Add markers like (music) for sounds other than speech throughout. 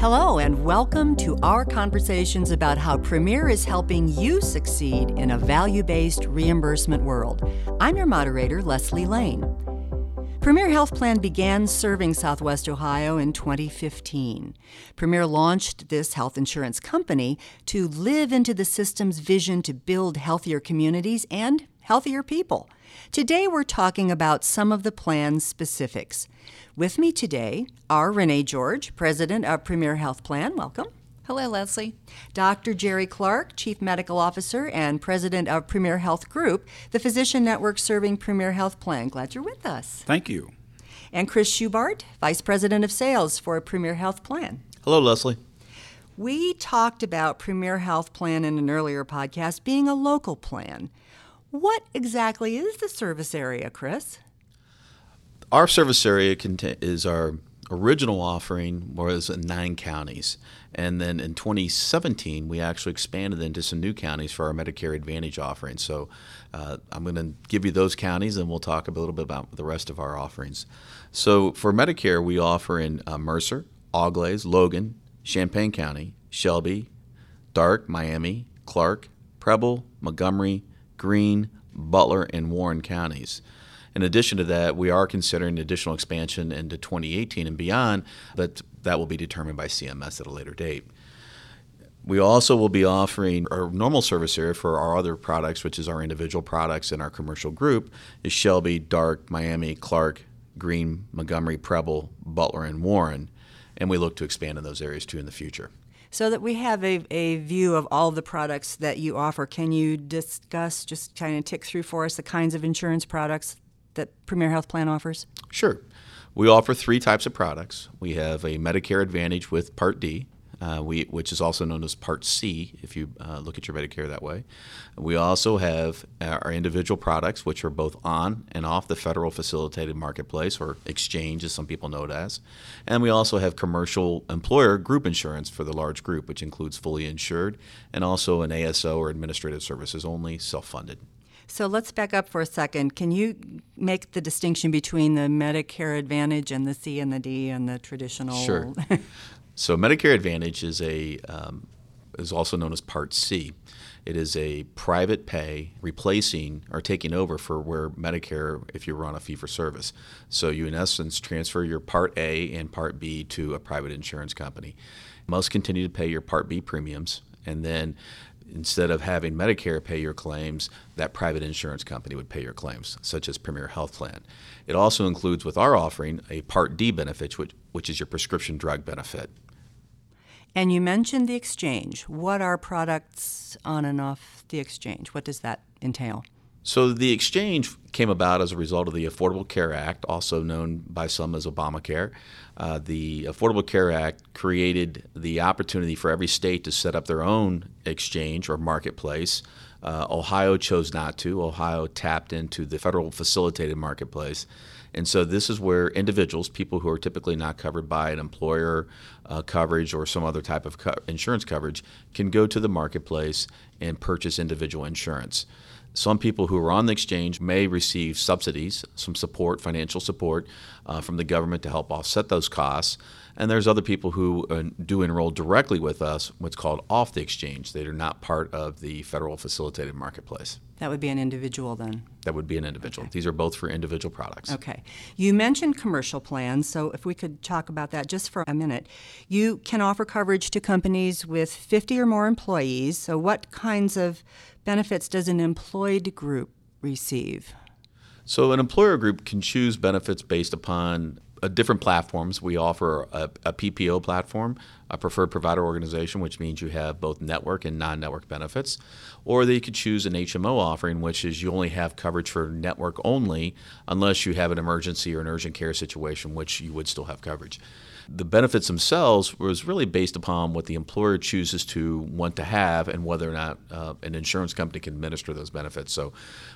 Hello, and welcome to our conversations about how Premier is helping you succeed in a value based reimbursement world. I'm your moderator, Leslie Lane. Premier Health Plan began serving Southwest Ohio in 2015. Premier launched this health insurance company to live into the system's vision to build healthier communities and healthier people. Today, we're talking about some of the plan's specifics. With me today are Renee George, President of Premier Health Plan. Welcome. Hello, Leslie. Dr. Jerry Clark, Chief Medical Officer and President of Premier Health Group, the physician network serving Premier Health Plan. Glad you're with us. Thank you. And Chris Schubart, Vice President of Sales for Premier Health Plan. Hello, Leslie. We talked about Premier Health Plan in an earlier podcast being a local plan. What exactly is the service area, Chris? Our service area is our original offering was in nine counties. And then in 2017, we actually expanded into some new counties for our Medicare Advantage offering. So uh, I'm going to give you those counties and we'll talk a little bit about the rest of our offerings. So for Medicare, we offer in uh, Mercer, Auglaize, Logan, Champaign County, Shelby, Darke, Miami, Clark, Preble, Montgomery, Greene, Butler, and Warren counties. In addition to that, we are considering additional expansion into 2018 and beyond, but that will be determined by CMS at a later date. We also will be offering our normal service area for our other products, which is our individual products and our commercial group, is Shelby, Darke, Miami, Clark, Greene, Montgomery, Preble, Butler, and Warren. And we look to expand in those areas too in the future. So that we have a, a view of all the products that you offer, can you discuss, just kind of tick through for us, the kinds of insurance products that Premier Health Plan offers? Sure. We offer three types of products. We have a Medicare Advantage with Part D, uh, we, which is also known as Part C, if you uh, look at your Medicare that way. We also have our individual products, which are both on and off the federal facilitated marketplace, or exchange, as some people know it as. And we also have commercial employer group insurance for the large group, which includes fully insured and also an ASO or administrative services only, self funded. So let's back up for a second. Can you make the distinction between the Medicare Advantage and the C and the D and the traditional? Sure. (laughs) so Medicare Advantage is a um, is also known as Part C. It is a private pay replacing or taking over for where Medicare, if you are on a fee for service. So you, in essence, transfer your Part A and Part B to a private insurance company. Most continue to pay your Part B premiums, and then instead of having Medicare pay your claims, that private insurance company would pay your claims, such as Premier Health Plan. It also includes, with our offering, a Part D benefit, which, which is your prescription drug benefit. And you mentioned the exchange. What are products on and off the exchange? What does that entail? So the exchange came about as a result of the Affordable Care Act, also known by some as Obamacare. Uh, the Affordable Care Act created the opportunity for every state to set up their own exchange or marketplace. Uh, Ohio chose not to. Ohio tapped into the federal facilitated marketplace. And so this is where individuals, people who are typically not covered by an employer uh, coverage or some other type of co- insurance coverage, can go to the marketplace and purchase individual insurance. Some people who are on the exchange may receive subsidies, some support, financial support uh, from the government to help offset those costs. And there's other people who uh, do enroll directly with us, what's called off the exchange. They are not part of the federal facilitated marketplace. That would be an individual then? That would be an individual. Okay. These are both for individual products. Okay. You mentioned commercial plans, so if we could talk about that just for a minute. You can offer coverage to companies with 50 or more employees. So, what kinds of benefits does an employed group receive? So, an employer group can choose benefits based upon uh, different platforms. We offer a, a, PPO platform, a preferred provider organization, which means you have both network and non network benefits. Or they could choose an HMO offering, which is you only have coverage for network only unless you have an emergency or an urgent care situation, which you would still have coverage the benefits themselves was really based upon what the employer chooses to want to have and whether or not uh, an insurance company can administer those benefits. So,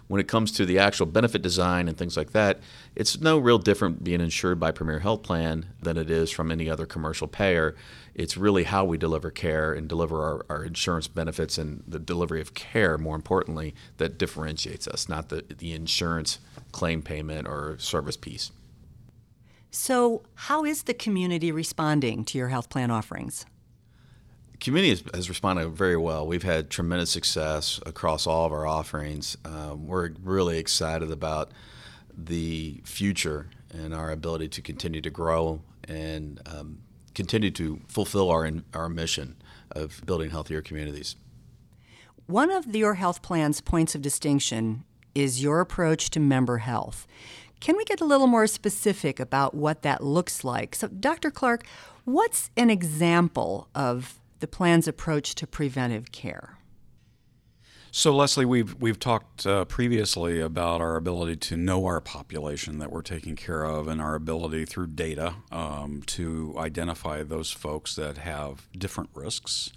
when it comes to the actual benefit design and things like that, it's no real different being insured by Premier Health Plan than it is from any other commercial payer. It's really how we deliver care and deliver our, our insurance benefits and the delivery of care, more importantly, that differentiates us, not the, the insurance claim payment or service piece. So, how is the community responding to your health plan offerings? The community has, has responded very well. We've had tremendous success across all of our offerings. Um, we're really excited about the future and our ability to continue to grow and um, continue to fulfill our, our mission of building healthier communities. One of your health plan's points of distinction is your approach to member health. Can we get a little more specific about what that looks like? So, Dr. Clark, what's an example of the plan's approach to preventive care? So, Leslie, we've we've talked uh, previously about our ability to know our population that we're taking care of, and our ability through data um, to identify those folks that have different risks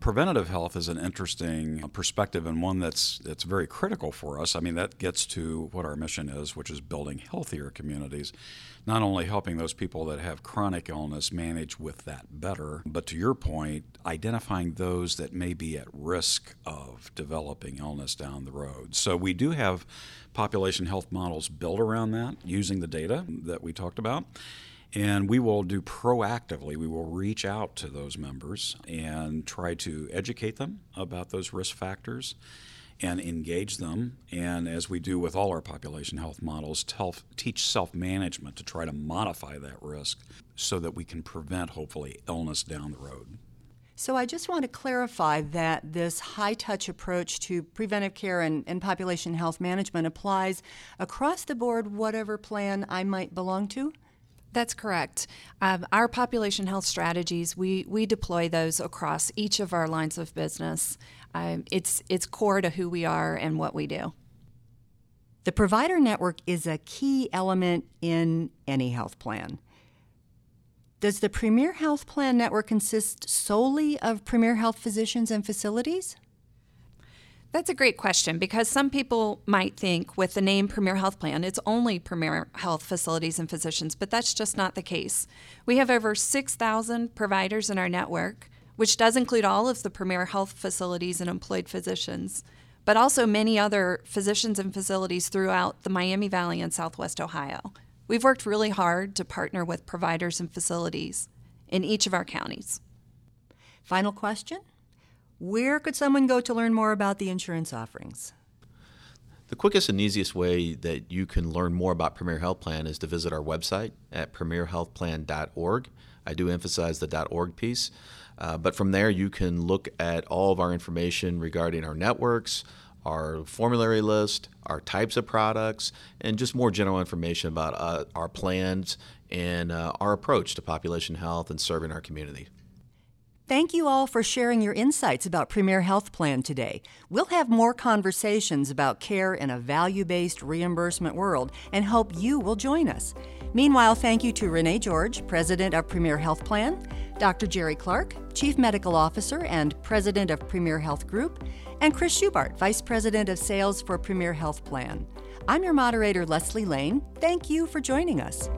Preventative health is an interesting uh, perspective and one that's that's very critical for us. I mean, that gets to what our mission is, which is building healthier communities. Not only helping those people that have chronic illness manage with that better, but to your point, identifying those that may be at risk of developing illness down the road. So we do have population health models built around that using the data that we talked about. And we will do proactively, we will reach out to those members and try to educate them about those risk factors and engage them. And as we do with all our population health models, teach self management to try to modify that risk so that we can prevent, hopefully, illness down the road. So, I just want to clarify that this high touch approach to preventive care and, and population health management applies across the board, whatever plan I might belong to? That's correct. Um, our population health strategies, we, we deploy those across each of our lines of business. Um, it's, it's core to who we are and what we do. The provider network is a key element in any health plan. Does the Premier Health Plan network consist solely of Premier Health physicians and facilities? That's a great question because some people might think with the name Premier Health Plan, it's only Premier Health facilities and physicians, but that's just not the case. We have over 6,000 providers in our network, which does include all of the Premier Health facilities and employed physicians, but also many other physicians and facilities throughout the Miami Valley and Southwest Ohio. We've worked really hard to partner with providers and facilities in each of our counties. Final question? Where could someone go to learn more about the insurance offerings? The quickest and easiest way that you can learn more about Premier Health Plan is to visit our website at premierhealthplan.org. I do emphasize the .org piece, uh, but from there you can look at all of our information regarding our networks, our formulary list, our types of products, and just more general information about uh, our plans and uh, our approach to population health and serving our community. Thank you all for sharing your insights about Premier Health Plan today. We'll have more conversations about care in a value based reimbursement world and hope you will join us. Meanwhile, thank you to Renee George, President of Premier Health Plan, Dr. Jerry Clark, Chief Medical Officer and President of Premier Health Group, and Chris Schubart, Vice President of Sales for Premier Health Plan. I'm your moderator, Leslie Lane. Thank you for joining us.